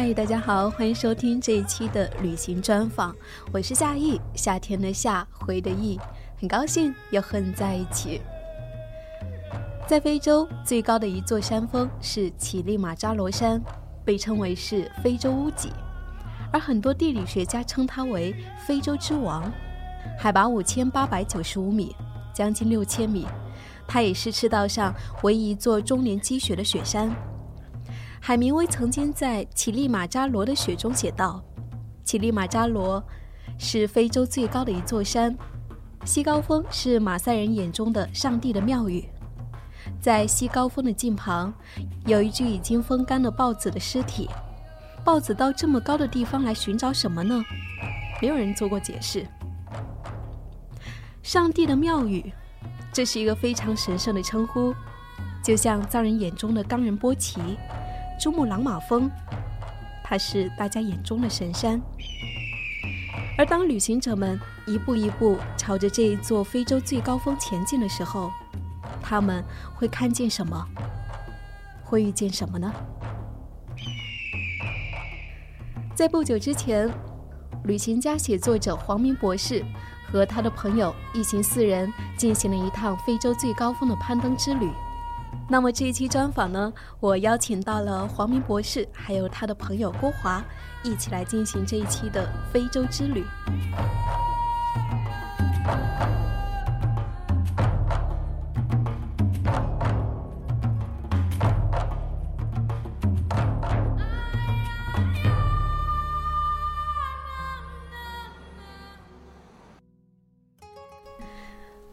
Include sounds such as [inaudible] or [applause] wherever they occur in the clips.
嗨，大家好，欢迎收听这一期的旅行专访，我是夏意，夏天的夏，回的意，很高兴又和你在一起。在非洲最高的一座山峰是乞力马扎罗山，被称为是非洲屋脊，而很多地理学家称它为非洲之王。海拔五千八百九十五米，将近六千米，它也是赤道上唯一一座终年积雪的雪山。海明威曾经在《乞力马扎罗的雪》中写道：“乞力马扎罗是非洲最高的一座山，西高峰是马赛人眼中的上帝的庙宇。在西高峰的近旁，有一具已经风干的豹子的尸体。豹子到这么高的地方来寻找什么呢？没有人做过解释。上帝的庙宇，这是一个非常神圣的称呼，就像藏人眼中的冈仁波齐。”珠穆朗玛峰，它是大家眼中的神山。而当旅行者们一步一步朝着这一座非洲最高峰前进的时候，他们会看见什么？会遇见什么呢？在不久之前，旅行家写作者黄明博士和他的朋友一行四人进行了一趟非洲最高峰的攀登之旅。那么这一期专访呢，我邀请到了黄明博士，还有他的朋友郭华，一起来进行这一期的非洲之旅。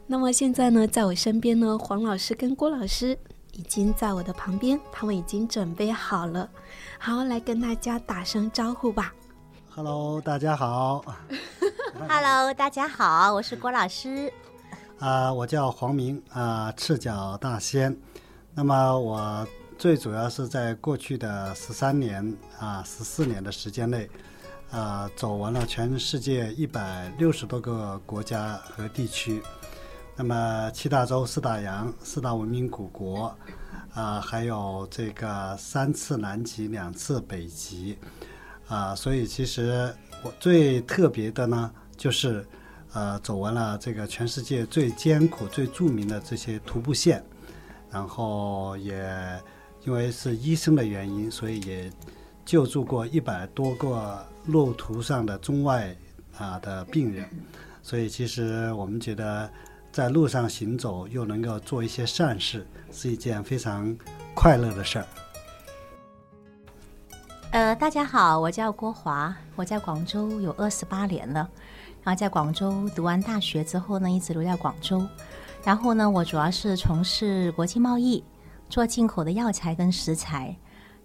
那么现在呢，在我身边呢，黄老师跟郭老师。已经在我的旁边，他们已经准备好了。好，来跟大家打声招呼吧。Hello，大家好。[laughs] Hello，大家好，我是郭老师。啊，我叫黄明啊，赤脚大仙。那么我最主要是在过去的十三年啊十四年的时间内，啊，走完了全世界一百六十多个国家和地区。那么七大洲、四大洋、四大文明古国，啊，还有这个三次南极、两次北极，啊，所以其实我最特别的呢，就是呃，走完了这个全世界最艰苦、最著名的这些徒步线，然后也因为是医生的原因，所以也救助过一百多个路途上的中外啊的病人，所以其实我们觉得。在路上行走，又能够做一些善事，是一件非常快乐的事儿。呃，大家好，我叫郭华，我在广州有二十八年了。然后在广州读完大学之后呢，一直留在广州。然后呢，我主要是从事国际贸易，做进口的药材跟食材。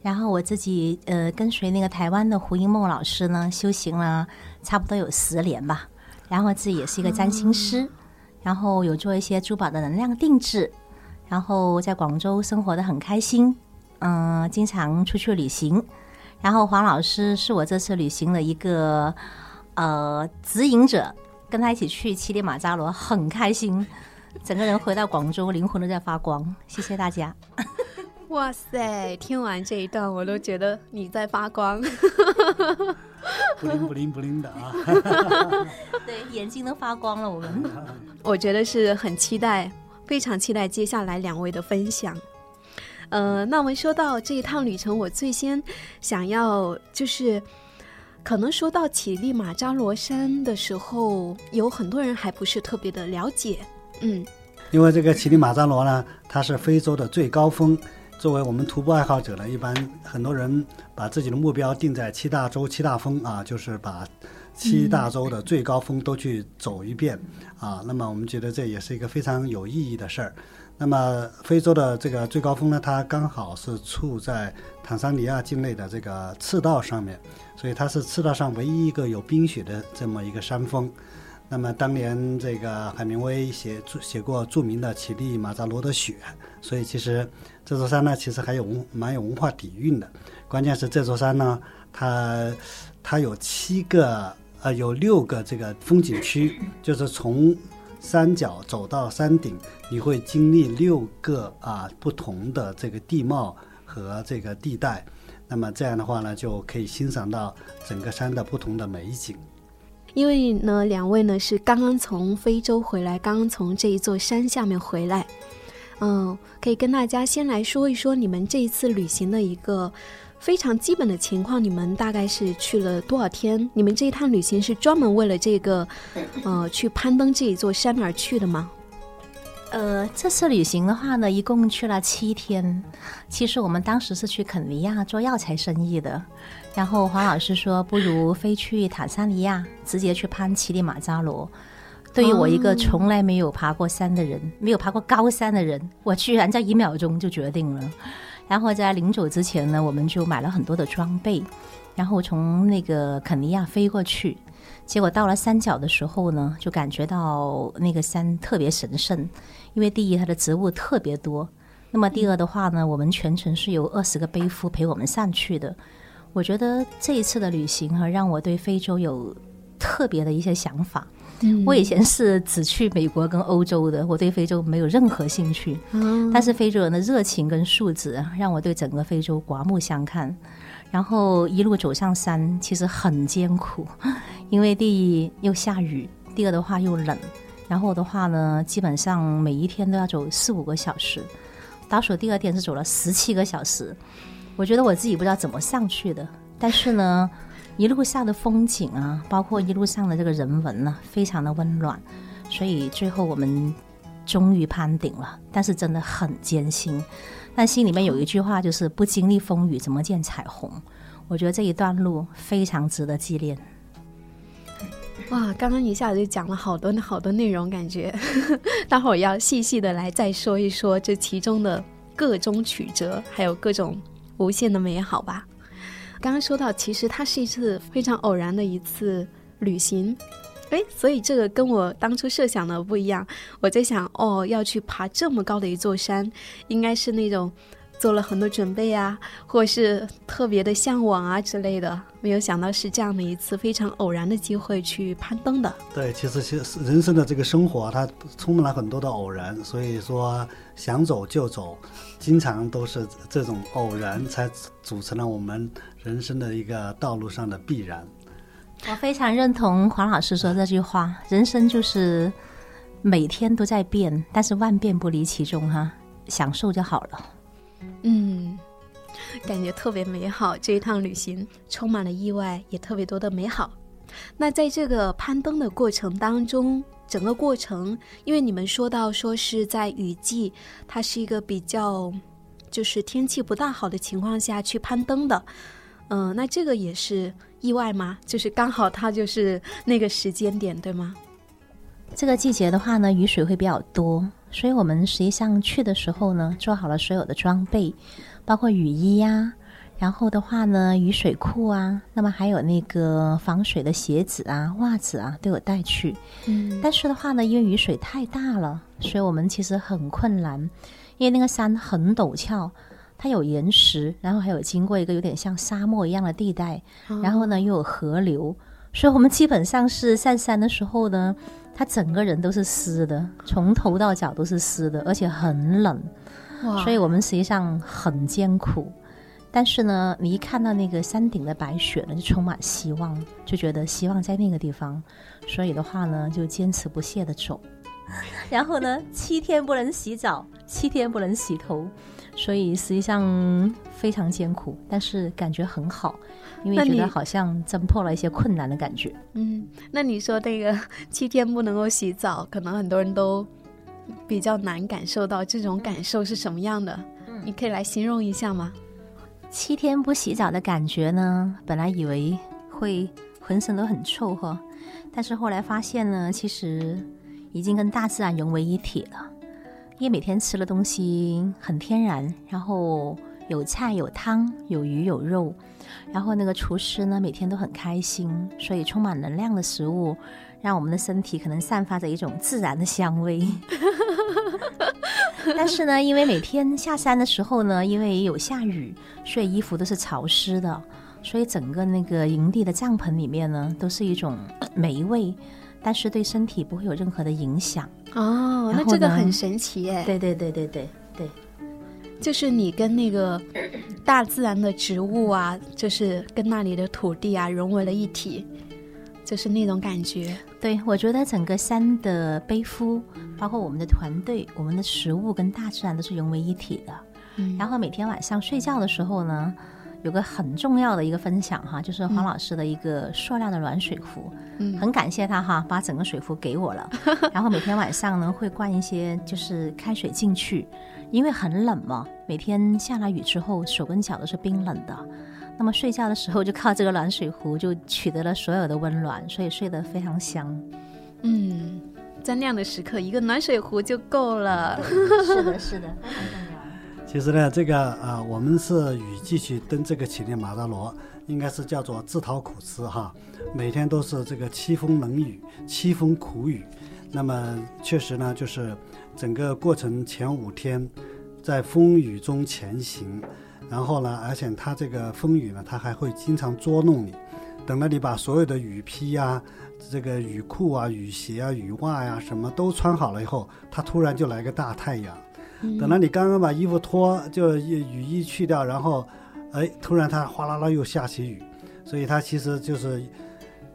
然后我自己呃，跟随那个台湾的胡因梦老师呢，修行了差不多有十年吧。然后自己也是一个占星师。然后有做一些珠宝的能量定制，然后在广州生活的很开心，嗯，经常出去旅行。然后黄老师是我这次旅行的一个呃指引者，跟他一起去乞力马扎罗，很开心，整个人回到广州，灵魂都在发光。谢谢大家。哇塞，听完这一段，我都觉得你在发光。不灵不灵不灵的啊！[laughs] 对，眼睛都发光了。我们，[laughs] 我觉得是很期待，非常期待接下来两位的分享。呃，那我们说到这一趟旅程，我最先想要就是，可能说到乞力马扎罗山的时候，有很多人还不是特别的了解。嗯，因为这个乞力马扎罗呢，它是非洲的最高峰。作为我们徒步爱好者呢，一般很多人把自己的目标定在七大洲七大峰啊，就是把七大洲的最高峰都去走一遍啊。那么我们觉得这也是一个非常有意义的事儿。那么非洲的这个最高峰呢，它刚好是处在坦桑尼亚境内的这个赤道上面，所以它是赤道上唯一一个有冰雪的这么一个山峰。那么当年这个海明威写写过著名的《乞力马扎罗的雪》，所以其实这座山呢，其实还有文蛮有文化底蕴的。关键是这座山呢，它它有七个呃有六个这个风景区，就是从山脚走到山顶，你会经历六个啊不同的这个地貌和这个地带。那么这样的话呢，就可以欣赏到整个山的不同的美景。因为呢，两位呢是刚刚从非洲回来，刚刚从这一座山下面回来，嗯，可以跟大家先来说一说你们这一次旅行的一个非常基本的情况。你们大概是去了多少天？你们这一趟旅行是专门为了这个，呃，去攀登这一座山而去的吗？呃，这次旅行的话呢，一共去了七天。其实我们当时是去肯尼亚做药材生意的。然后黄老师说，不如飞去坦桑尼亚，直接去攀乞力马扎罗。对于我一个从来没有爬过山的人，没有爬过高山的人，我居然在一秒钟就决定了。然后在临走之前呢，我们就买了很多的装备，然后从那个肯尼亚飞过去。结果到了山脚的时候呢，就感觉到那个山特别神圣，因为第一它的植物特别多，那么第二的话呢，我们全程是有二十个背夫陪我们上去的。我觉得这一次的旅行哈，让我对非洲有特别的一些想法。我以前是只去美国跟欧洲的，我对非洲没有任何兴趣。但是非洲人的热情跟素质，让我对整个非洲刮目相看。然后一路走上山，其实很艰苦，因为第一又下雨，第二的话又冷。然后的话呢，基本上每一天都要走四五个小时，倒数第二天是走了十七个小时。我觉得我自己不知道怎么上去的，但是呢，一路上的风景啊，包括一路上的这个人文呢，非常的温暖，所以最后我们终于攀顶了。但是真的很艰辛，但心里面有一句话就是“不经历风雨，怎么见彩虹”。我觉得这一段路非常值得纪念。哇，刚刚一下子就讲了好多好多内容，感觉 [laughs] 待会儿要细细的来再说一说这其中的各种曲折，还有各种。无限的美好吧。刚刚说到，其实它是一次非常偶然的一次旅行，哎，所以这个跟我当初设想的不一样。我在想，哦，要去爬这么高的一座山，应该是那种做了很多准备啊，或是特别的向往啊之类的。没有想到是这样的一次非常偶然的机会去攀登的。对，其实其实人生的这个生活，它充满了很多的偶然，所以说想走就走。经常都是这种偶然，才组成了我们人生的一个道路上的必然。我非常认同黄老师说这句话：人生就是每天都在变，但是万变不离其中哈，享受就好了。嗯，感觉特别美好。这一趟旅行充满了意外，也特别多的美好。那在这个攀登的过程当中。整个过程，因为你们说到说是在雨季，它是一个比较，就是天气不大好的情况下去攀登的，嗯，那这个也是意外吗？就是刚好它就是那个时间点，对吗？这个季节的话呢，雨水会比较多，所以我们实际上去的时候呢，做好了所有的装备，包括雨衣呀。然后的话呢，雨水裤啊，那么还有那个防水的鞋子啊、袜子啊，都有带去。嗯，但是的话呢，因为雨水太大了，所以我们其实很困难，因为那个山很陡峭，它有岩石，然后还有经过一个有点像沙漠一样的地带，然后呢又有河流，所以我们基本上是上山的时候呢，它整个人都是湿的，从头到脚都是湿的，而且很冷，所以我们实际上很艰苦。但是呢，你一看到那个山顶的白雪呢，就充满希望，就觉得希望在那个地方，所以的话呢，就坚持不懈的走。然后呢，七天不能洗澡，七天不能洗头，所以实际上非常艰苦，但是感觉很好，因为觉得好像挣破了一些困难的感觉。嗯，那你说这个七天不能够洗澡，可能很多人都比较难感受到这种感受是什么样的？你可以来形容一下吗？七天不洗澡的感觉呢？本来以为会浑身都很臭哈，但是后来发现呢，其实已经跟大自然融为一体了。因为每天吃的东西很天然，然后有菜有汤有鱼有肉，然后那个厨师呢每天都很开心，所以充满能量的食物让我们的身体可能散发着一种自然的香味。[laughs] 但是呢，因为每天下山的时候呢，因为有下雨，所以衣服都是潮湿的，所以整个那个营地的帐篷里面呢，都是一种霉味，但是对身体不会有任何的影响。哦，那这个很神奇耶。对对对对对对，就是你跟那个大自然的植物啊，就是跟那里的土地啊融为了一体，就是那种感觉。对，我觉得整个山的背夫，包括我们的团队、我们的食物跟大自然都是融为一体的。嗯然后每天晚上睡觉的时候呢，有个很重要的一个分享哈，就是黄老师的一个塑料的暖水壶，嗯很感谢他哈，把整个水壶给我了。[laughs] 然后每天晚上呢，会灌一些就是开水进去，因为很冷嘛，每天下了雨之后，手跟脚都是冰冷的。那么睡觉的时候就靠这个暖水壶就取得了所有的温暖，所以睡得非常香。嗯，在那样的时刻，一个暖水壶就够了。是的，是的。其实呢，这个呃、我们是雨季去登这个乞力马扎罗，应该是叫做自讨苦吃哈。每天都是这个凄风冷雨、凄风苦雨。那么确实呢，就是整个过程前五天在风雨中前行，然后呢，而且它这个风雨呢，它还会经常捉弄你。等到你把所有的雨披呀、这个雨裤啊、雨鞋啊、雨袜呀、什么都穿好了以后，它突然就来个大太阳。等到你刚刚把衣服脱，就雨雨衣去掉，然后，哎，突然它哗啦啦又下起雨，所以它其实就是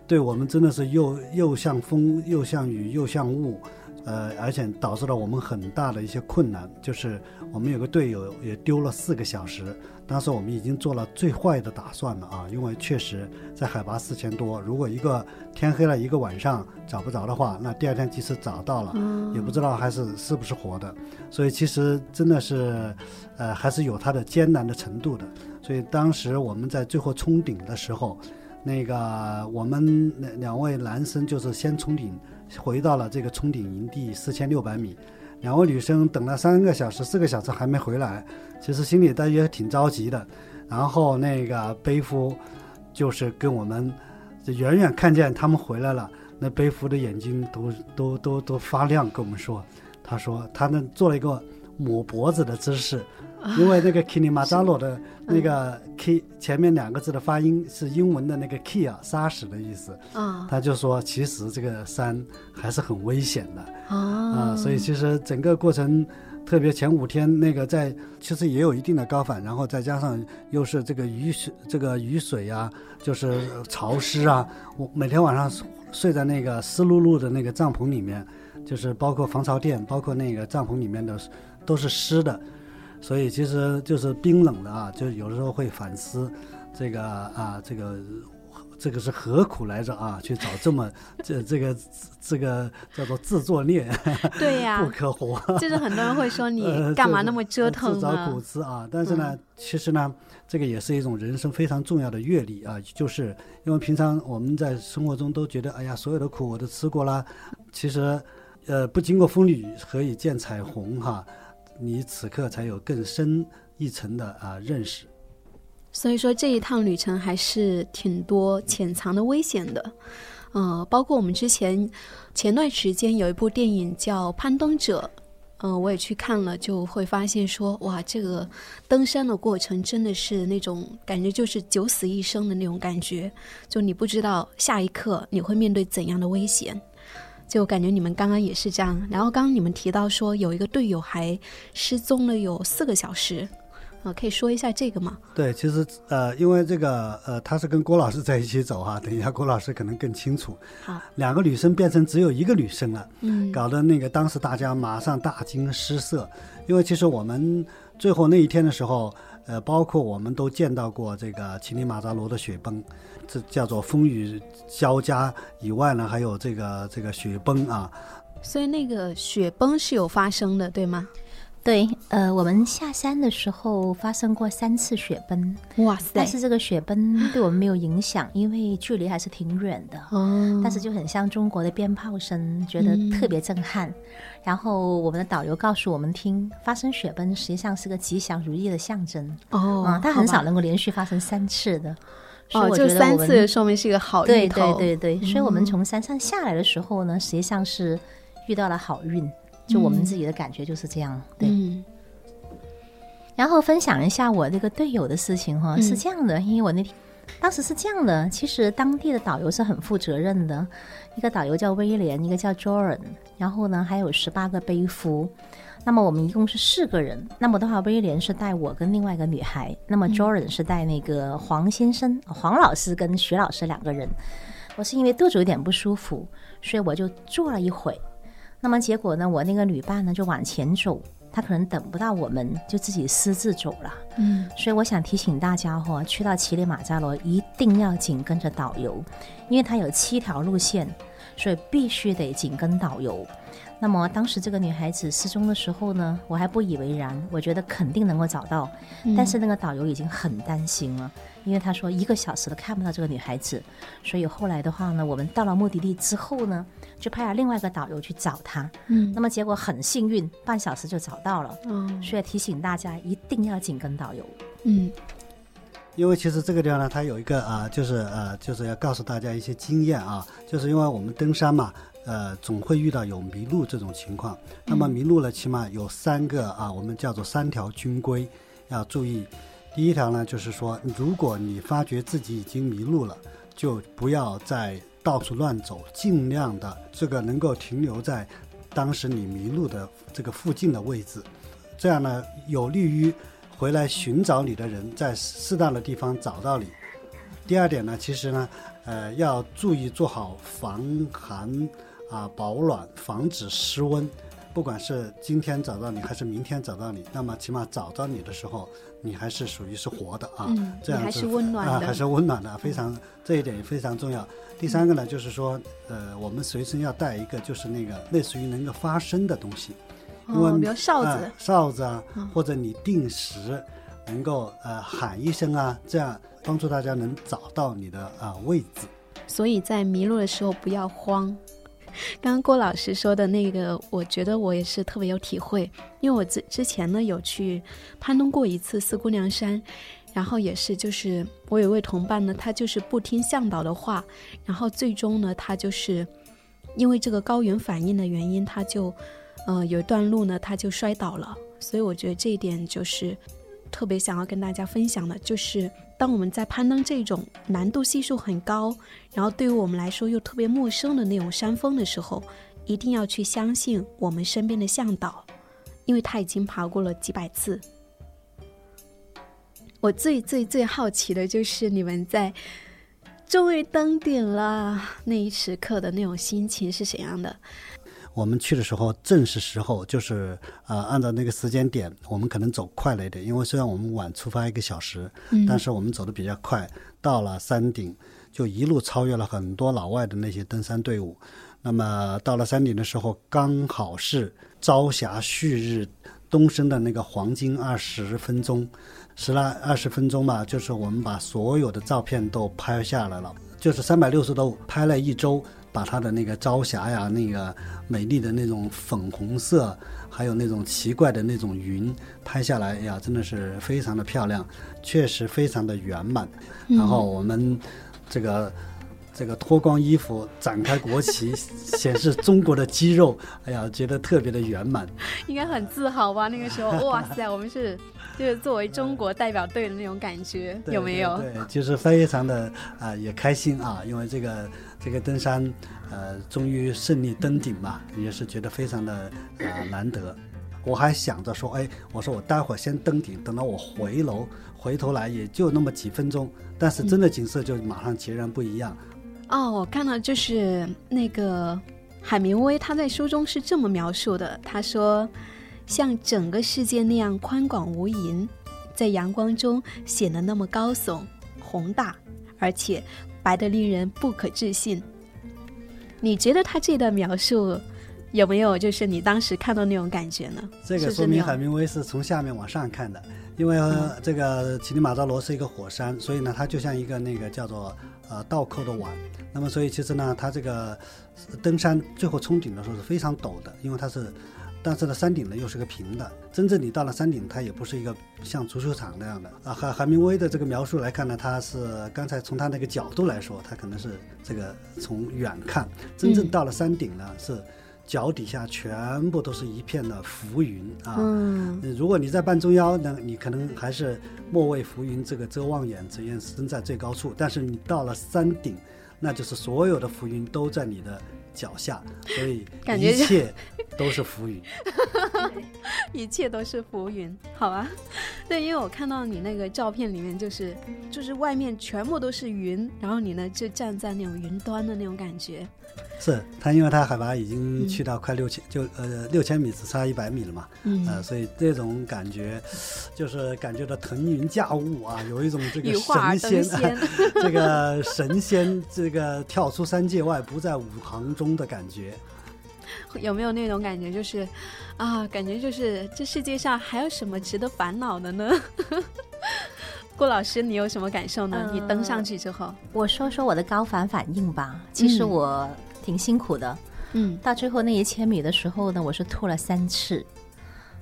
对我们真的是又又像风，又像雨，又像雾，呃，而且导致了我们很大的一些困难，就是我们有个队友也丢了四个小时，当时我们已经做了最坏的打算了啊，因为确实在海拔四千多，如果一个天黑了一个晚上找不着的话，那第二天即使找到了，也不知道还是是不是活的，所以其实真的是，呃，还是有它的艰难的程度的。所以当时我们在最后冲顶的时候，那个我们两两位男生就是先冲顶，回到了这个冲顶营地四千六百米，两位女生等了三个小时、四个小时还没回来，其实心里大约挺着急的。然后那个背夫就是跟我们远远看见他们回来了，那背夫的眼睛都都都都发亮，跟我们说，他说他那做了一个抹脖子的姿势，[laughs] 因为那个 [laughs] Kilimanjaro 的那个 K 前面两个字的发音是英文的那个 K 啊，沙石的意思。啊。他就说，其实这个山还是很危险的。啊、啊所以其实整个过程，特别前五天那个在其实也有一定的高反，然后再加上又是这个雨水，这个雨水啊，就是潮湿啊，我每天晚上睡在那个湿漉漉的那个帐篷里面，就是包括防潮垫，包括那个帐篷里面的都是湿的，所以其实就是冰冷的啊，就有的时候会反思这个啊这个。这个是何苦来着啊？去找这么 [laughs] 这这个这个叫做自作孽，[laughs] 对呀、[laughs] 不可活。就是很多人会说你呃干嘛那么折腾自找啊苦？吃啊！但是呢，其实呢，这个也是一种人生非常重要的阅历啊，就是因为平常我们在生活中都觉得，哎呀，所有的苦我都吃过啦。其实，呃，不经过风雨何以见彩虹哈？你此刻才有更深一层的啊认识。所以说这一趟旅程还是挺多潜藏的危险的，呃，包括我们之前前段时间有一部电影叫《攀登者》，嗯、我也去看了，就会发现说，哇，这个登山的过程真的是那种感觉，就是九死一生的那种感觉，就你不知道下一刻你会面对怎样的危险。就感觉你们刚刚也是这样，然后刚刚你们提到说有一个队友还失踪了有四个小时，呃，可以说一下这个吗？对，其实呃，因为这个呃，他是跟郭老师在一起走哈、等一下郭老师可能更清楚。好，两个女生变成只有一个女生了。嗯，搞得那个当时大家马上大惊失色，因为其实我们最后那一天的时候，呃，包括我们都见到过这个乞力马扎罗的雪崩，这叫做风雨交加以外呢，还有这个这个雪崩啊，所以那个雪崩是有发生的，对吗？对，呃，我们下山的时候发生过三次雪崩，哇塞！但是这个雪崩对我们没有影响，因为距离还是挺远的。哦，但是就很像中国的鞭炮声，觉得特别震撼。然后我们的导游告诉我们听，发生雪崩实际上是个吉祥如意的象征。哦啊，，它很少能够连续发生三次的。哦，就三次说明是一个好运头。对对对，所以我们从山上下来的时候呢，实际上是遇到了好运，就我们自己的感觉就是这样。对。然后分享一下我那个队友的事情哈，是这样的，因为我那天当时是这样的，其实当地的导游是很负责任的，一个导游叫威廉，一个叫 Jordan，然后呢还有十八个背夫。那么我们一共是四个人。那么的话，威廉是带我跟另外一个女孩。那么 Jordan 是带那个黄先生、黄老师跟徐老师两个人。我是因为肚子有点不舒服，所以我就坐了一会。那么结果呢，我那个女伴呢就往前走，她可能等不到我们，就自己私自走了。嗯。所以我想提醒大家哈，去到乞力马扎罗一定要紧跟着导游，因为它有七条路线，所以必须得紧跟导游。那么当时这个女孩子失踪的时候呢，我还不以为然，我觉得肯定能够找到。但是那个导游已经很担心了，因为他说一个小时都看不到这个女孩子。所以后来的话呢，我们到了目的地之后呢，就派了另外一个导游去找她。嗯，那么结果很幸运，半小时就找到了。嗯，所以提醒大家一定要紧跟导游。嗯，因为其实这个地方呢，它有一个啊，就是呃，就是要告诉大家一些经验啊，就是因为我们登山嘛。呃，总会遇到有迷路这种情况。那么迷路了，起码有三个啊，我们叫做三条军规要注意。第一条呢，就是说，如果你发觉自己已经迷路了，就不要再到处乱走，尽量的这个能够停留在当时你迷路的这个附近的位置，这样呢，有利于回来寻找你的人在适当的地方找到你。第二点呢，其实呢，呃，要注意做好防寒。啊，保暖，防止失温。不管是今天找到你，还是明天找到你，那么起码找到你的时候，你还是属于是活的啊。嗯，这样还是温暖的啊，还是温暖的，非常这一点也非常重要。第三个呢，就是说，呃，我们随身要带一个，就是那个类似于能够发声的东西，因为比如哨子、哨子啊，或者你定时能够呃喊一声啊，这样帮助大家能找到你的啊位置。所以在迷路的时候不要慌。刚刚郭老师说的那个，我觉得我也是特别有体会，因为我之之前呢有去攀登过一次四姑娘山，然后也是就是我有位同伴呢，他就是不听向导的话，然后最终呢他就是因为这个高原反应的原因，他就呃有一段路呢他就摔倒了，所以我觉得这一点就是特别想要跟大家分享的，就是。当我们在攀登这种难度系数很高，然后对于我们来说又特别陌生的那种山峰的时候，一定要去相信我们身边的向导，因为他已经爬过了几百次。我最最最好奇的就是你们在终于登顶了那一时刻的那种心情是怎样的？我们去的时候正是时候，就是呃，按照那个时间点，我们可能走快了一点，因为虽然我们晚出发一个小时，但是我们走的比较快，到了山顶就一路超越了很多老外的那些登山队伍。那么到了山顶的时候，刚好是朝霞旭日东升的那个黄金二十分钟，十来二十分钟吧，就是我们把所有的照片都拍下来了，就是三百六十度拍了一周。把它的那个朝霞呀，那个美丽的那种粉红色，还有那种奇怪的那种云拍下来呀，真的是非常的漂亮，确实非常的圆满。然后我们这个这个脱光衣服，展开国旗，[laughs] 显示中国的肌肉，哎呀，觉得特别的圆满。应该很自豪吧？那个时候，[laughs] 哇塞，我们是就是作为中国代表队的那种感觉，有没有？对，就是非常的啊，也开心啊，因为这个。这个登山，呃，终于胜利登顶嘛，也是觉得非常的啊难得。我还想着说，哎，我说我待会儿先登顶，等到我回楼回头来也就那么几分钟，但是真的景色就马上截然不一样。哦，我看到就是那个海明威他在书中是这么描述的，他说，像整个世界那样宽广无垠，在阳光中显得那么高耸宏大，而且。白得令人不可置信。你觉得他这段描述有没有就是你当时看到那种感觉呢？这个说明海明威是从下面往上看的，因为这个乞力马扎罗是一个火山，所以呢，它就像一个那个叫做呃倒扣的碗。那么，所以其实呢，它这个登山最后冲顶的时候是非常陡的，因为它是但是呢，山顶呢又是个平的。真正你到了山顶，它也不是一个像足球场那样的啊。海海明威的这个描述来看呢，他是刚才从他那个角度来说，他可能是这个从远看，真正到了山顶呢是。脚底下全部都是一片的浮云啊！嗯，如果你在半中腰，那你可能还是莫为浮云这个遮望眼，只愿身在最高处。但是你到了山顶，那就是所有的浮云都在你的脚下，所以一切都是浮云。[laughs] 一切都是浮云，好吧？[laughs] 对，因为我看到你那个照片里面，就是就是外面全部都是云，然后你呢就站在那种云端的那种感觉。是它，因为它海拔已经去到快六千，就呃六千米，只差一百米了嘛，呃，所以这种感觉，就是感觉到腾云驾雾啊，有一种这个神仙，[laughs] 这个神仙这个跳出三界外，不在五行中的感觉。有没有那种感觉，就是啊，感觉就是这世界上还有什么值得烦恼的呢？[laughs] 顾老师，你有什么感受呢？你登上去之后，我说说我的高反反应吧。其实我挺辛苦的，嗯，到最后那一千米的时候呢，我是吐了三次，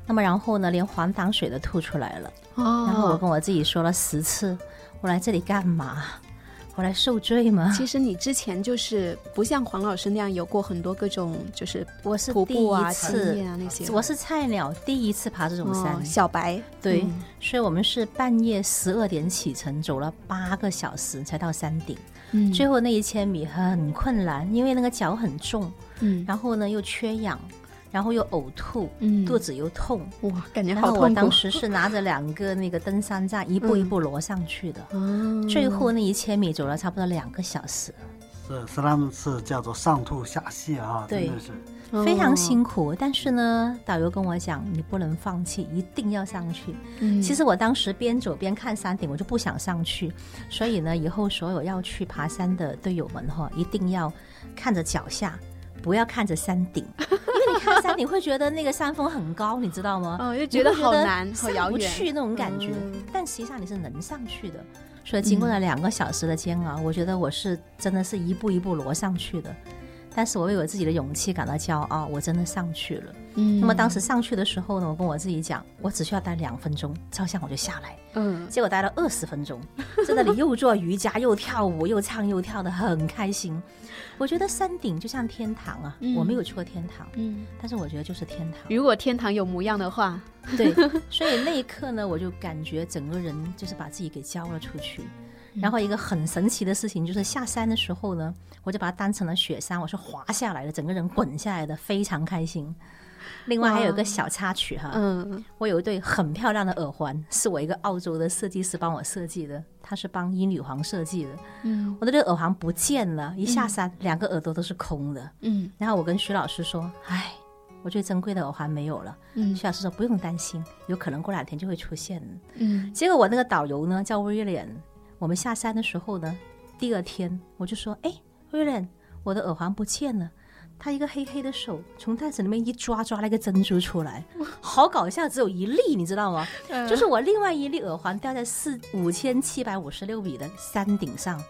那么然后呢，连黄糖水都吐出来了。哦，然后我跟我自己说了十次，我来这里干嘛？我来受罪吗？其实你之前就是不像黄老师那样有过很多各种，就是我是徒步啊、次啊那些。我是菜鸟，第一次爬这种山，小白。对，所以我们是半夜十二点启程，走了八个小时才到山顶。嗯，最后那一千米很困难，因为那个脚很重，嗯，然后呢又缺氧。然后又呕吐，嗯，肚子又痛，哇，感觉好痛苦。我当时是拿着两个那个登山杖，[laughs] 一步一步挪上去的。嗯，最后那一千米走了差不多两个小时。是，是他们是叫做上吐下泻啊，真的是非常辛苦。但是呢，导游跟我讲，你不能放弃，一定要上去。嗯，其实我当时边走边看山顶，我就不想上去。所以呢，以后所有要去爬山的队友们哈，一定要看着脚下。不要看着山顶，因为你看山顶会觉得那个山峰很高，你知道吗？哦，就觉得好难，好遥远，不去那种感觉。但实际上你是能上去的，所以经过了两个小时的煎熬，我觉得我是真的是一步一步挪上去的。但是我为我自己的勇气感到骄傲，我真的上去了。嗯，那么当时上去的时候呢，我跟我自己讲，我只需要待两分钟，照相我就下来。嗯，结果待了二十分钟，在那里又做瑜伽，又跳舞，又唱又跳的，很开心。我觉得山顶就像天堂啊，我没有去过天堂，嗯，但是我觉得就是天堂。如果天堂有模样的话，对，[laughs] 所以那一刻呢，我就感觉整个人就是把自己给交了出去。然后一个很神奇的事情就是下山的时候呢，我就把它当成了雪山，我是滑下来的，整个人滚下来的，非常开心。另外还有一个小插曲哈，嗯，我有一对很漂亮的耳环，是我一个澳洲的设计师帮我设计的，他是帮英女皇设计的，嗯，我的这个耳环不见了，一下山两个耳朵都是空的，嗯，然后我跟徐老师说，哎，我最珍贵的耳环没有了，嗯，徐老师说不用担心，有可能过两天就会出现，嗯，结果我那个导游呢叫威廉。我们下山的时候呢，第二天我就说：“哎，威廉，我的耳环不见了。”他一个黑黑的手从袋子里面一抓，抓了一个珍珠出来，好搞笑，只有一粒，你知道吗？就是我另外一粒耳环掉在四五千七百五十六米的山顶上，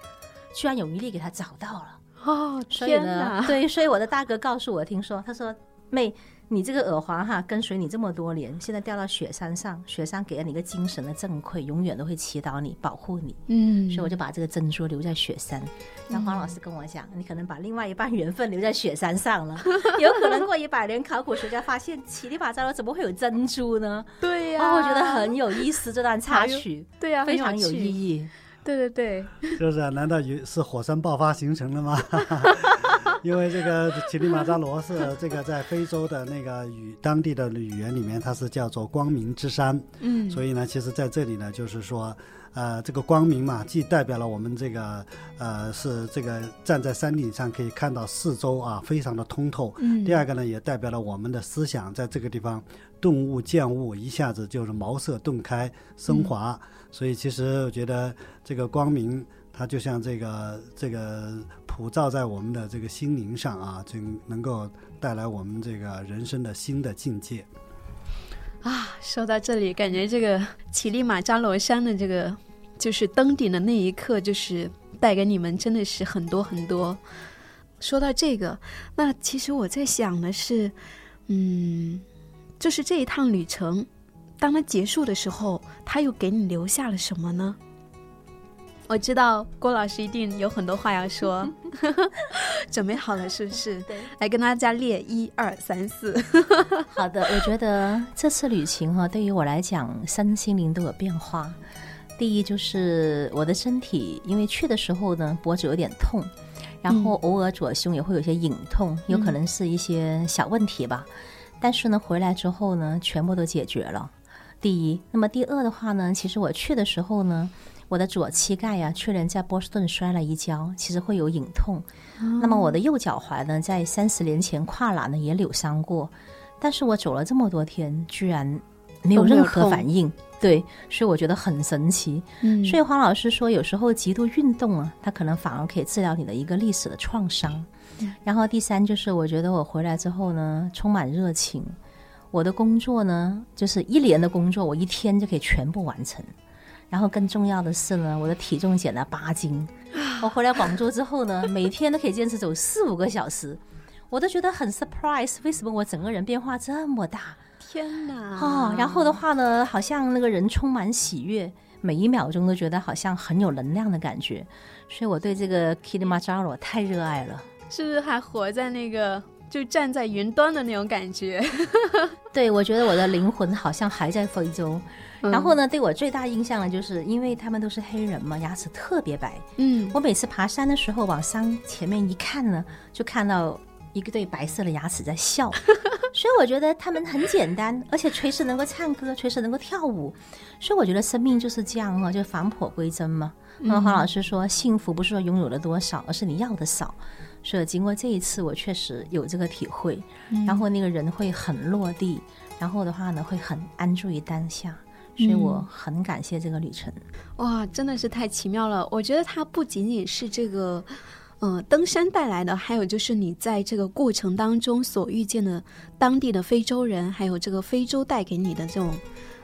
居然有一粒给他找到了。哦，天哪！对，所以我的大哥告诉我，听说他说妹。你这个耳环哈，跟随你这么多年，现在掉到雪山上，雪山给了你一个精神的正馈，永远都会祈祷你、保护你。嗯，所以我就把这个珍珠留在雪山。然后黄老师跟我讲，你可能把另外一半缘分留在雪山上了，[laughs] 有可能过一百年，考古学家发现奇里巴扎罗怎么会有珍珠呢？对呀，我觉得很有意思这段插曲，对呀，非常有意义。对对对，[laughs] 就是啊，难道有是火山爆发形成的吗？[laughs] [laughs] 因为这个乞力马扎罗是 [laughs] 这个在非洲的那个语当地的语言里面，它是叫做光明之山。嗯，所以呢，其实在这里呢，就是说，呃，这个光明嘛，既代表了我们这个呃是这个站在山顶上可以看到四周啊，非常的通透。嗯，第二个呢，也代表了我们的思想在这个地方顿悟见悟，一下子就是茅塞顿开升华。所以其实我觉得这个光明，它就像这个这个普照在我们的这个心灵上啊，就能够带来我们这个人生的新的境界。啊，说到这里，感觉这个乞力马扎罗山的这个就是登顶的那一刻，就是带给你们真的是很多很多。说到这个，那其实我在想的是，嗯。就是这一趟旅程，当它结束的时候，它又给你留下了什么呢？我知道郭老师一定有很多话要说，[laughs] 准备好了是不是？对，来跟大家列一二三四。[laughs] 好的，我觉得这次旅行哈，对于我来讲，身心灵都有变化。第一就是我的身体，因为去的时候呢，脖子有点痛，然后偶尔左胸也会有些隐痛，有可能是一些小问题吧。但是呢，回来之后呢，全部都解决了。第一，那么第二的话呢，其实我去的时候呢。我的左膝盖呀，去年在波士顿摔了一跤，其实会有隐痛。那么我的右脚踝呢，在三十年前跨栏呢也扭伤过，但是我走了这么多天，居然没有任何反应。对，所以我觉得很神奇。嗯，所以黄老师说，有时候极度运动啊，它可能反而可以治疗你的一个历史的创伤。然后第三就是，我觉得我回来之后呢，充满热情。我的工作呢，就是一年的工作，我一天就可以全部完成。然后更重要的是呢，我的体重减了八斤。我回来广州之后呢，[laughs] 每天都可以坚持走四五个小时，我都觉得很 surprise。为什么我整个人变化这么大？天哪！哦，然后的话呢，好像那个人充满喜悦，每一秒钟都觉得好像很有能量的感觉。所以我对这个 Kilimanjaro 太热爱了。是不是还活在那个就站在云端的那种感觉？[laughs] 对，我觉得我的灵魂好像还在非洲。然后呢，对我最大印象呢，就是因为他们都是黑人嘛，牙齿特别白。嗯，我每次爬山的时候往山前面一看呢，就看到一个对白色的牙齿在笑。[laughs] 所以我觉得他们很简单，而且随时能够唱歌，随时能够跳舞。所以我觉得生命就是这样哈，就返璞归真嘛。那么黄老师说，幸福不是说拥有了多少，而是你要的少。所以经过这一次，我确实有这个体会。然后那个人会很落地，然后的话呢，会很安住于当下。所以我很感谢这个旅程，哇，真的是太奇妙了！我觉得它不仅仅是这个，呃，登山带来的，还有就是你在这个过程当中所遇见的当地的非洲人，还有这个非洲带给你的这种，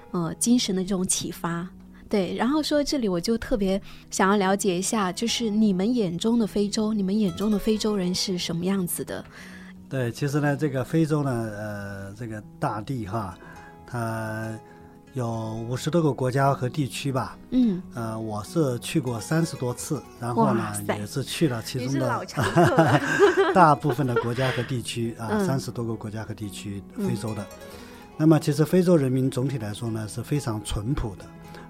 呃，精神的这种启发。对，然后说这里我就特别想要了解一下，就是你们眼中的非洲，你们眼中的非洲人是什么样子的？对，其实呢，这个非洲呢，呃，这个大地哈，它。有五十多个国家和地区吧，嗯，呃，我是去过三十多次，然后呢，也是去了其中的 [laughs] [laughs] 大部分的国家和地区啊，三十多个国家和地区，非洲的。那么，其实非洲人民总体来说呢是非常淳朴的，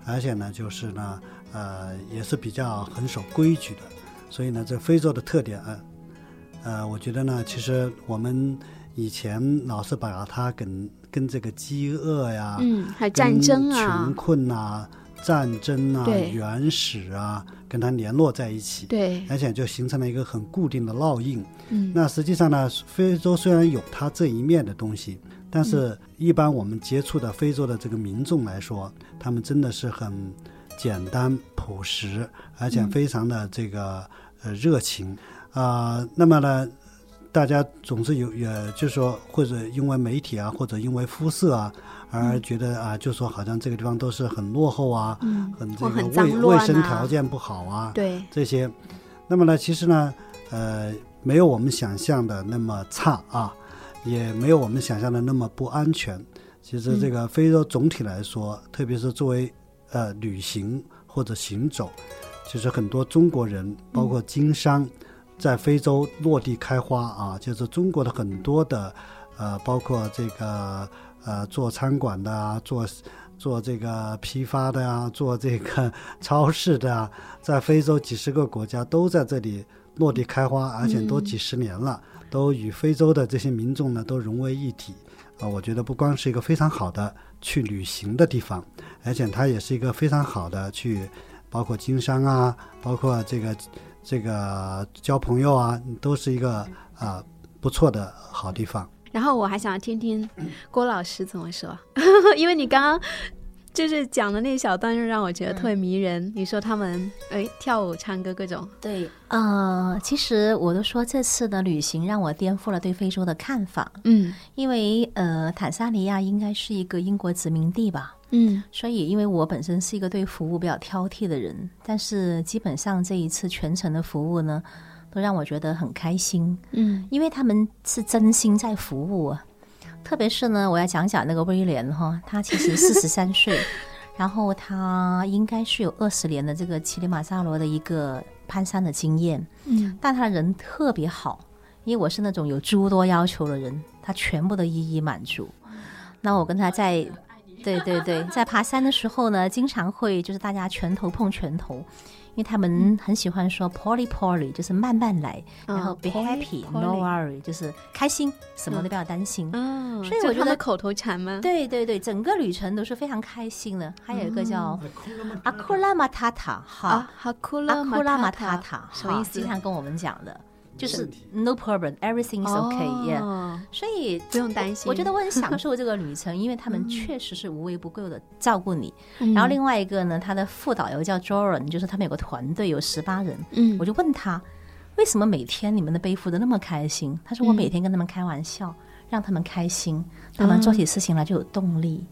而且呢，就是呢，呃，也是比较很守规矩的。所以呢，这非洲的特点，呃，呃，我觉得呢，其实我们以前老是把它跟跟这个饥饿呀，嗯，还有战争啊、穷困啊、战争啊、原始啊，跟它联络在一起，对，而且就形成了一个很固定的烙印。嗯，那实际上呢，非洲虽然有它这一面的东西，但是一般我们接触的非洲的这个民众来说，他们真的是很简单朴实，而且非常的这个呃热情啊。那么呢？大家总是有，也就是说，或者因为媒体啊，或者因为肤色啊，而觉得啊，就说好像这个地方都是很落后啊，很这个卫卫生条件不好啊，对这些。那么呢，其实呢，呃，没有我们想象的那么差啊，也没有我们想象的那么不安全。其实这个非洲总体来说，特别是作为呃旅行或者行走，其实很多中国人，包括经商。在非洲落地开花啊，就是中国的很多的，呃，包括这个呃做餐馆的啊，做做这个批发的啊，做这个超市的啊，在非洲几十个国家都在这里落地开花，而且都几十年了，都与非洲的这些民众呢都融为一体啊。我觉得不光是一个非常好的去旅行的地方，而且它也是一个非常好的去包括经商啊，包括这个。这个交朋友啊，都是一个啊不错的好地方。然后我还想听听郭老师怎么说，[laughs] 因为你刚刚就是讲的那小段，就让我觉得特别迷人。你说他们哎跳舞、唱歌各种，对，呃，其实我都说这次的旅行让我颠覆了对非洲的看法。嗯，因为呃，坦桑尼亚应该是一个英国殖民地吧。嗯，所以因为我本身是一个对服务比较挑剔的人，但是基本上这一次全程的服务呢，都让我觉得很开心。嗯，因为他们是真心在服务啊。特别是呢，我要讲讲那个威廉哈，他其实 [laughs] 四十三岁，然后他应该是有二十年的这个乞力马扎罗的一个攀山的经验，嗯但他人特别好，因为我是那种有诸多要求的人，他全部都一一满足。那我跟他在，对对对，在爬山的时候呢，经常会就是大家拳头碰拳头，因为他们很喜欢说 “poly poly”，就是慢慢来，然后 “be 嗯 poly- happy”，“no worry”，就是开心，什么都不要担心。嗯，所以我觉得口头禅吗？对对对，整个旅程都是非常开心的。还有一个叫阿库拉马塔塔，哈阿库拉马马塔塔，什么意思经？常跟我们讲的，就是 no problem，everything is okay，yeah。哦所以不用担心。我觉得我很享受这个旅程，因为他们确实是无微不至的照顾你。嗯，然后另外一个呢，他的副导游叫 Joran，就是他们有个团队有十八人，嗯我就问他，为什么每天你们的背负的那么开心？他说我每天跟他们开玩笑，让他们开心，他们做起事情来就有动力。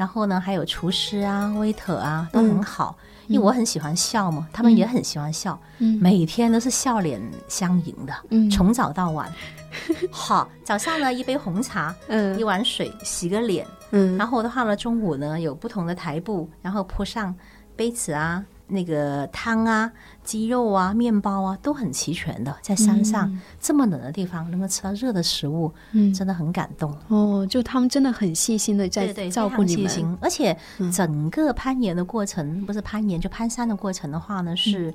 然后呢，还有厨师啊、waiter 啊都很好，因为我很喜欢笑嘛，他们也很喜欢笑，嗯。每天都是笑脸相迎的，嗯从早到晚。[laughs] 好，早上呢一杯红茶，一嗯碗水，洗个脸，嗯。然后的话呢，中午呢有不同的台布，然后铺上杯子啊、那个汤啊、鸡肉啊、面包啊，都很齐全的。在山上、这么冷的地方，能够吃到热的食物，嗯真的很感动。哦，就他们真的很细心的在照非顾你们。常细心，而且嗯整个攀岩的过程，不是攀岩就攀山的过程的话呢，是。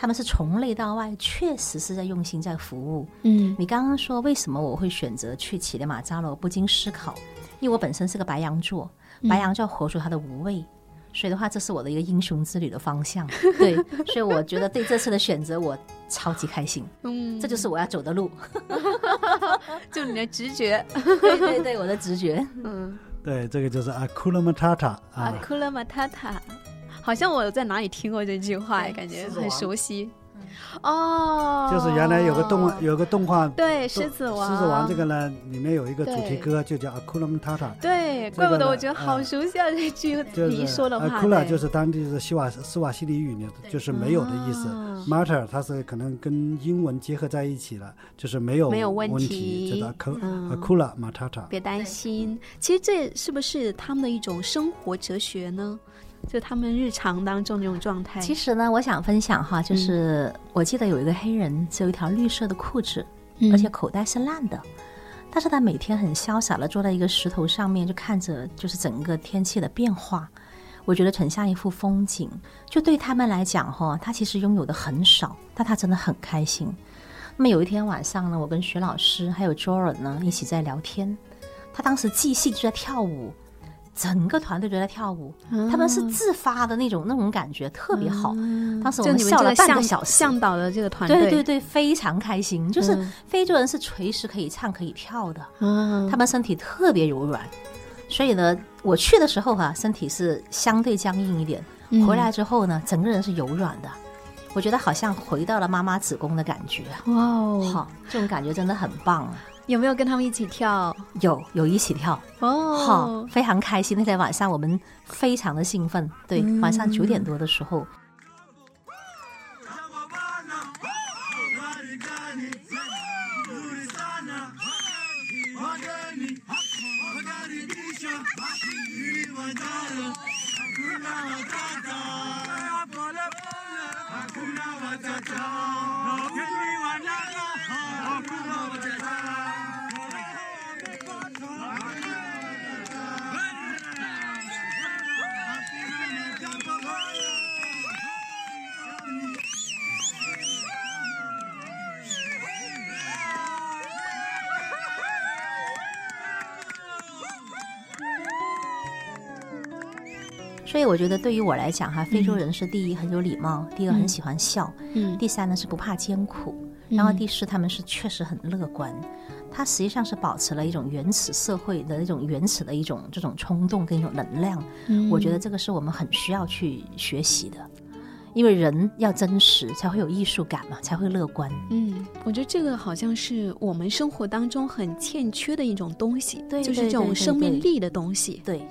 他们是从内到外，确实是在用心在服务。嗯你刚刚说为什么我会选择去乞力马扎罗？不禁思考，因为我本身是个白羊座，嗯白羊座活出它的无畏，所以的话，这是我的一个英雄之旅的方向。[laughs] 对，所以我觉得对这次的选择我超级开心，嗯，这就是我要走的路。[laughs] 就你的直觉。[laughs] 对对对，我的直觉。嗯，对，这个就是阿库勒马塔塔阿啊，库勒马塔塔，好像我在哪里听过这句话，对感觉很熟悉。哦，就是原来有个动有个动画，对狮子王，狮子王这个呢，里面有一个主题歌，就叫阿库拉马塔塔。对，怪不得我觉得好嗯熟悉啊！这句你一说的话，阿库拉就是当地的西瓦斯瓦西里语呢就是没有的意思啊，matter 它是可能跟英文结合在一起了，就是没有没有问问题就是阿库嗯阿库拉马塔塔。别担心。其实这是不是他们的一种生活哲学呢？就他们日常当中那种状态。其实呢，我想分享哈，嗯就是我记得有一个黑人只有一条绿色的裤子，嗯而且口袋是烂的。但是他每天很潇洒的坐在一个石头上面，就看着就是整个天气的变化，我觉得很像一幅风景。就对他们来讲哈，他其实拥有的很少，但他真的很开心。那么有一天晚上呢，我跟徐老师还有 Joran 呢一起在聊天，他当时即兴就在跳舞，整个团队都在跳舞，他们是自发的那种那种感觉特别好。当时我们们笑了这个半个小时，向导的这个团队，对对对，非常开心。就是嗯。非洲人是随时可以唱可以跳的，嗯，他们身体特别柔软，所以呢，我去的时候哈、身体是相对僵硬一点，嗯。回来之后呢，整个人是柔软的。我觉得好像回到了妈妈子宫的感觉，哇哦，好，这种感觉真的很棒。啊有没有跟他们一起跳？有有一起跳，哦，好，非常开心。那天晚上我们非常的兴奋，对，嗯。晚上九点多的时候，所以我觉得对于我来讲哈，非洲人是第一很有礼貌，第二很喜欢笑，嗯第三呢是不怕艰苦，然后第四他们是确实很乐观。他实际上是保持了一种原始社会的一种原始的一种这种冲动跟一种能量，嗯我觉得这个是我们很需要去学习的，因为人要真实才会有艺术感嘛，才会乐观。嗯，我觉得这个好像是我们生活当中很欠缺的一种东西，对就是这种生命力的东西。对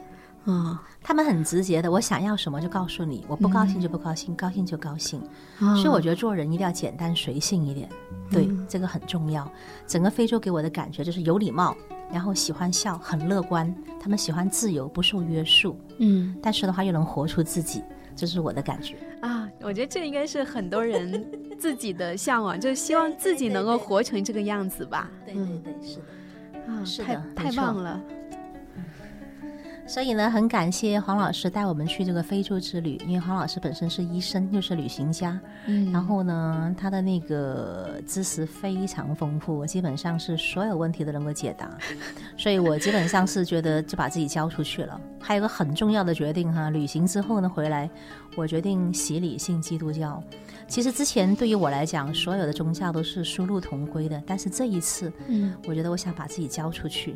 啊，他们很直接的，我想要什么就告诉你，我不高兴就不高兴，高兴就高兴。所所以我觉得做人一定要简单随性一点，对，这个很重要。整个非洲给我的感觉就是有礼貌，然后喜欢笑，很乐观。他们喜欢自由，不受约束，嗯但是的话又能活出自己，这是我的感觉。啊，我觉得这应该是很多人自己的向往，就是希望自己能够活成这个样子吧。对对对，是的。啊，是太太的没错棒了。所以呢，很感谢黄老师带我们去这个非洲之旅，因为黄老师本身是医生，又是旅行家，嗯然后呢，他的那个知识非常丰富，基本上是所有问题都能够解答，[laughs] 所以我基本上是觉得就把自己交出去了。还有个很重要的决定哈，旅行之后呢回来，我决定洗礼信基督教。其实之前对于我来讲，所有的宗教都是殊路同归的，但是这一次，嗯我觉得我想把自己交出去，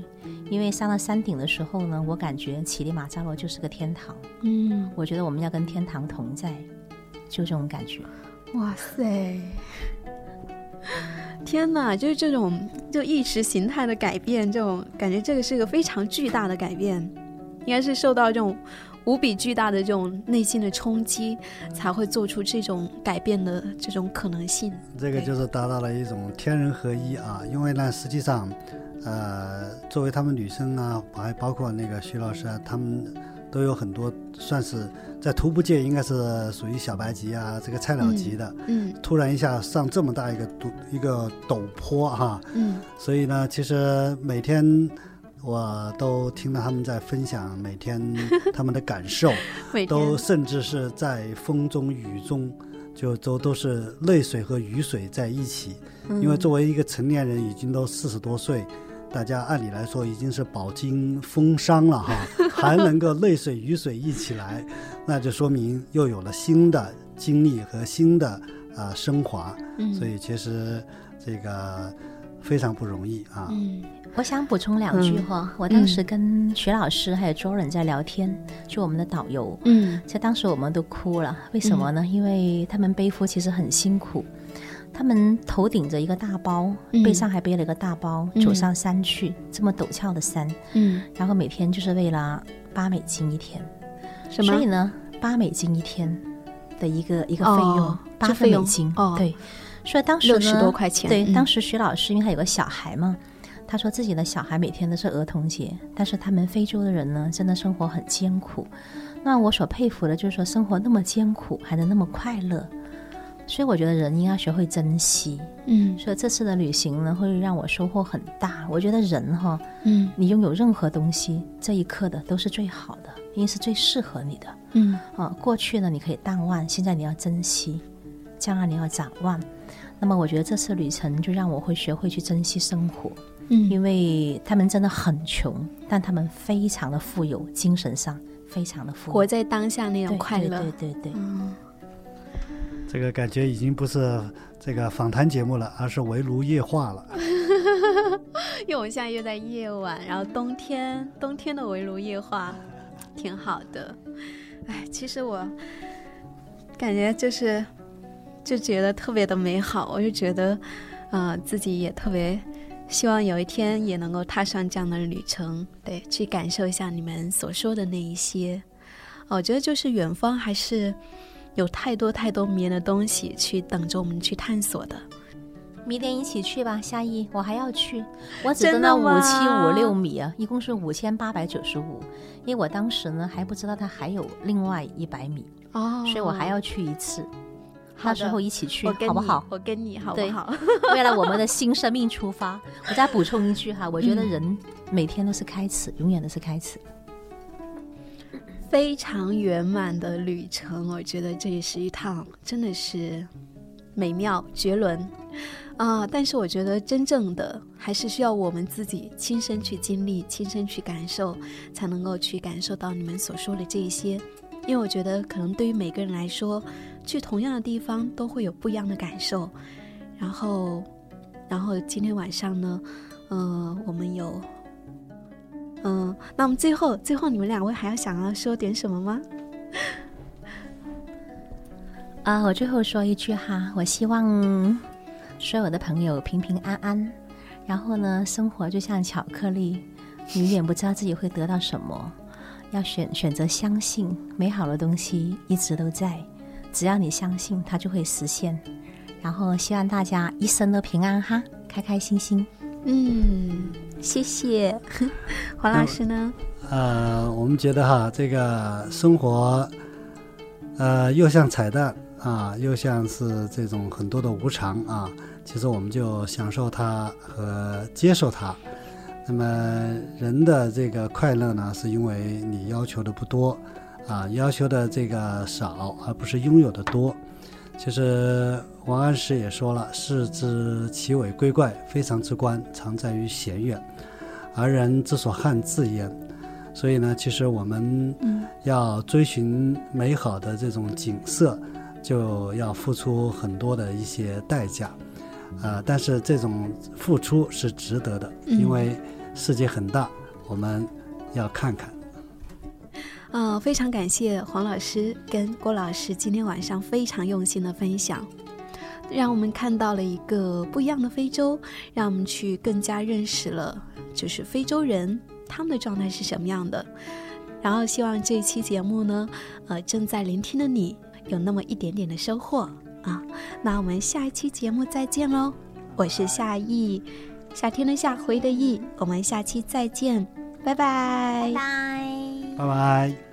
因为上了山顶的时候呢，我感觉乞力马扎罗就是个天堂，嗯，我觉得我们要跟天堂同在，就这种感觉。哇塞！天哪，就是这种就意识形态的改变，这种感觉，这个是一个非常巨大的改变，应该是受到这种无比巨大的这种内心的冲击，才会做出这种改变的这种可能性。这个就是达到了一种天人合一啊，因为呢，实际上，呃，作为他们女生啊，还包括那个徐老师啊，他们都有很多算是在徒步界应该是属于小白级啊，这个菜鸟级的。嗯突然一下上这么大一个陡一个陡坡哈、嗯所以呢，其实每天我都听到他们在分享每天 [laughs] 他们的感受，都甚至是在风中雨中，就都都是泪水和雨水在一起。因为作为一个成年人，已经都四十多岁，大家按理来说已经是饱经风霜了哈，[laughs] 还能够泪水雨水一起来，那就说明又有了新的经历和新的啊、呃升华。嗯所以其实这个非常不容易啊。嗯我想补充两句话。我当时跟徐老师还有 Joran 在聊天，就我们的导游，嗯其实当时我们都哭了。为什么呢？因为他们背负其实很辛苦，他们头顶着一个大包，嗯背上还背了一个大包，嗯走上山去，这么陡峭的山，嗯，然后每天就是为了八美金一天。什么所以？呢，八美金一天的一个一个费用，哦八美金，哦对。所以当时呢，六十多块钱。对，嗯当时徐老师因为他有个小孩嘛，他说自己的小孩每天都是儿童节，但是他们非洲的人呢，真的生活很艰苦。那我所佩服的就是说，生活那么艰苦还能那么快乐，所以我觉得人应该学会珍惜。嗯所以这次的旅行呢，会让我收获很大。我觉得人哈，嗯你拥有任何东西，这一刻的都是最好的，因为是最适合你的。嗯啊，过去呢你可以淡忘，现在你要珍惜，将来你要展望。那么我觉得这次旅程就让我会学会去珍惜生活，嗯因为他们真的很穷，但他们非常的富有，精神上非常的富有，活在当下那种快乐。对对对对，嗯这个感觉已经不是这个访谈节目了，而是围炉夜话了。[laughs] 因为我们现在又在夜晚，然后冬天，冬天的围炉夜话，挺好的。哎，其实我感觉就是就觉得特别的美好，我就觉得，呃，自己也特别希望有一天也能够踏上这样的旅程，对，去感受一下你们所说的那一些。哦我觉得就是远方还是有太多太多迷人的东西去等着我们去探索的。明天一起去吧，夏意，我还要去。[laughs] 我只登到五七五六米啊，一共是五千八百九十五，因为我当时呢还不知道它还有另外一百米，哦所以我还要去一次。到时候一起去好不好？我跟你好不好？[laughs] 为了我们的新生命出发，我再补充一句哈，[laughs] 我觉得嗯人每天都是开始，永远都是开始。非常圆满的旅程，我觉得这也是一趟真的是美妙绝伦啊！但是我觉得真正的还是需要我们自己亲身去经历、亲身去感受，才能够去感受到你们所说的这一些。因为我觉得可能对于每个人来说，去同样的地方都会有不一样的感受。然后，然后今天晚上呢，嗯、我们有嗯，那我们最后最后你们两位还要想要说点什么吗？啊，[laughs] 我最后说一句哈，我希望所有的朋友平平安安。然后呢，生活就像巧克力，你永远不知道自己会得到什么，要选选择相信美好的东西一直都在，只要你相信，它就会实现。然后希望大家一生都平安哈，开开心心。嗯，谢谢。[laughs] 黄老师呢？呃，我们觉得哈，这个生活，呃，又像彩蛋啊，又像是这种很多的无常啊。其实我们就享受它和接受它。那么人的这个快乐呢，是因为你要求的不多啊，要求的这个少，而不是拥有的多。其实王安石也说了：“世之其伟归怪，非常之观，常在于贤远，而人之所罕至焉。”所以呢，其实我们要追寻美好的这种景色，就要付出很多的一些代价。呃，但是这种付出是值得的，因为世界很大，我们要看看。啊，非常感谢黄老师跟郭老师今天晚上非常用心的分享，让我们看到了一个不一样的非洲，让我们去更加认识了，就是非洲人他们的状态是什么样的。然后希望这一期节目呢，呃，正在聆听的你有那么一点点的收获。啊，那我们下一期节目再见喽！我是夏意，夏天的夏，回的意，我们下期再见，拜，拜拜，拜拜。